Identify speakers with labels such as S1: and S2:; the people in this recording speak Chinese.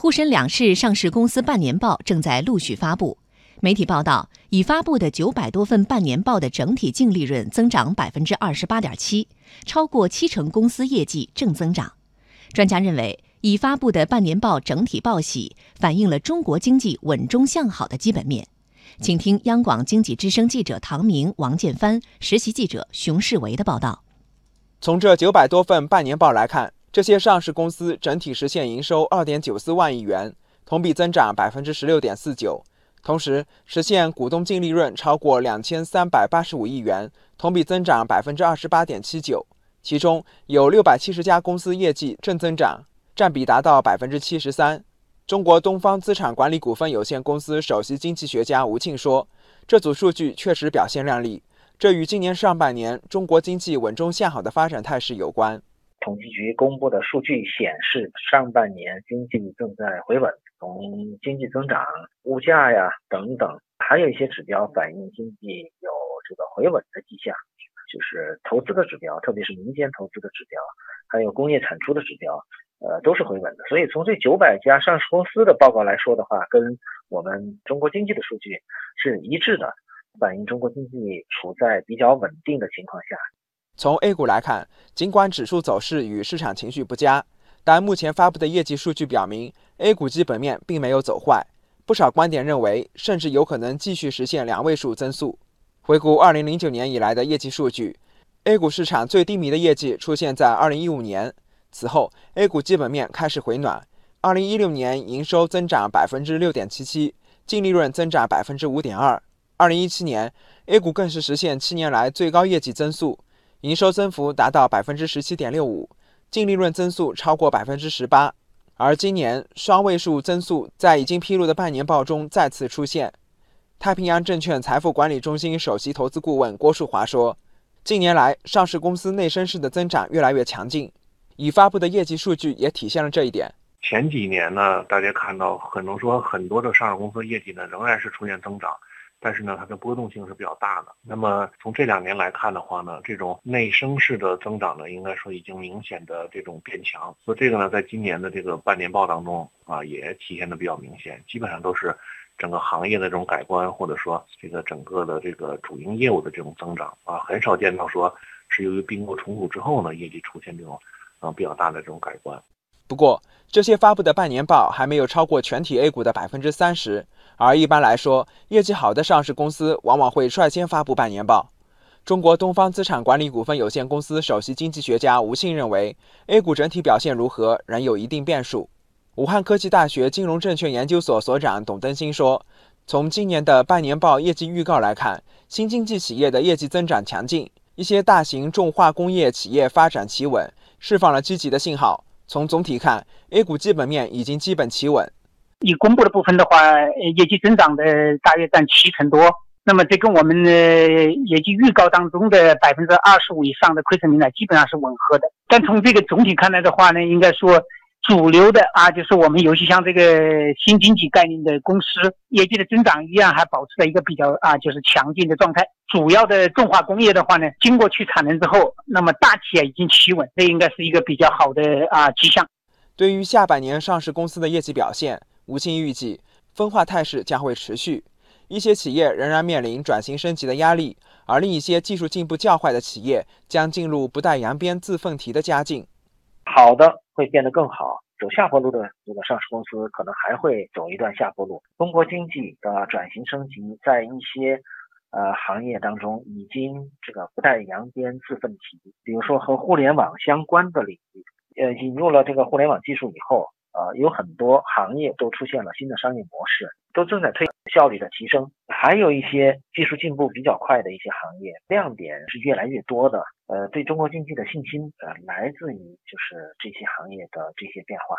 S1: 沪深两市上市公司半年报正在陆续发布。媒体报道，已发布的九百多份半年报的整体净利润增长百分之二十八点七，超过七成公司业绩正增长。专家认为，已发布的半年报整体报喜，反映了中国经济稳中向好的基本面。请听央广经济之声记者唐明、王建帆、实习记者熊世维的报道。
S2: 从这九百多份半年报来看，这些上市公司整体实现营收二点九四万亿元，同比增长百分之十六点四九。同时实现股东净利润超过两千三百八十五亿元，同比增长百分之二十八点七九，其中有六百七十家公司业绩正增长，占比达到百分之七十三。中国东方资产管理股份有限公司首席经济学家吴庆说：“这组数据确实表现亮丽，这与今年上半年中国经济稳中向好的发展态势有关。”
S3: 统计局公布的数据显示，上半年经济正在回稳，从经济增长、物价呀等等，还有一些指标反映经济有这个回稳的迹象，就是投资的指标，特别是民间投资的指标，还有工业产出的指标，呃，都是回稳的。所以从这九百家上市公司的报告来说的话，跟我们中国经济的数据是一致的，反映中国经济处在比较稳定的情况下。
S2: 从 A 股来看，尽管指数走势与市场情绪不佳，但目前发布的业绩数据表明，A 股基本面并没有走坏。不少观点认为，甚至有可能继续实现两位数增速。回顾2009年以来的业绩数据，A 股市场最低迷的业绩出现在2015年，此后 A 股基本面开始回暖。2016年营收增长百分之六点七七，净利润增长百分之五点二。2017年 A 股更是实现七年来最高业绩增速。营收增幅达到百分之十七点六五，净利润增速超过百分之十八，而今年双位数增速在已经披露的半年报中再次出现。太平洋证券财富管理中心首席投资顾问郭树华说：“近年来，上市公司内生式的增长越来越强劲，已发布的业绩数据也体现了这一点。
S4: 前几年呢，大家看到可能说很多的上市公司业绩呢仍然是出现增长。”但是呢，它的波动性是比较大的。那么从这两年来看的话呢，这种内生式的增长呢，应该说已经明显的这种变强。所以这个呢，在今年的这个半年报当中啊，也体现的比较明显。基本上都是整个行业的这种改观，或者说这个整个的这个主营业务的这种增长啊，很少见到说是由于并购重组之后呢，业绩出现这种啊比较大的这种改观。
S2: 不过，这些发布的半年报还没有超过全体 A 股的百分之三十。而一般来说，业绩好的上市公司往往会率先发布半年报。中国东方资产管理股份有限公司首席经济学家吴信认为，A 股整体表现如何仍有一定变数。武汉科技大学金融证券研究所所长董登新说：“从今年的半年报业绩预告来看，新经济企业的业绩增长强劲，一些大型重化工业企业发展企稳，释放了积极的信号。从总体看，A 股基本面已经基本企稳。”
S5: 已公布的部分的话，业绩增长的大约占七成多。那么这跟我们的业绩预告当中的百分之二十五以上的亏损率呢，基本上是吻合的。但从这个总体看来的话呢，应该说主流的啊，就是我们尤其像这个新经济概念的公司，业绩的增长依然还保持在一个比较啊，就是强劲的状态。主要的重化工业的话呢，经过去产能之后，那么大企业已经企稳，这应该是一个比较好的啊迹象。
S2: 对于下半年上市公司的业绩表现。吴昕预计，分化态势将会持续，一些企业仍然面临转型升级的压力，而另一些技术进步较快的企业将进入不带扬鞭自奋蹄的佳境。
S3: 好的会变得更好，走下坡路的这个上市公司可能还会走一段下坡路。中国经济的转型升级在一些呃行业当中已经这个不带扬鞭自奋蹄，比如说和互联网相关的领域，呃，引入了这个互联网技术以后。呃，有很多行业都出现了新的商业模式，都正在推效率的提升。还有一些技术进步比较快的一些行业，亮点是越来越多的。呃，对中国经济的信心，呃，来自于就是这些行业的这些变化。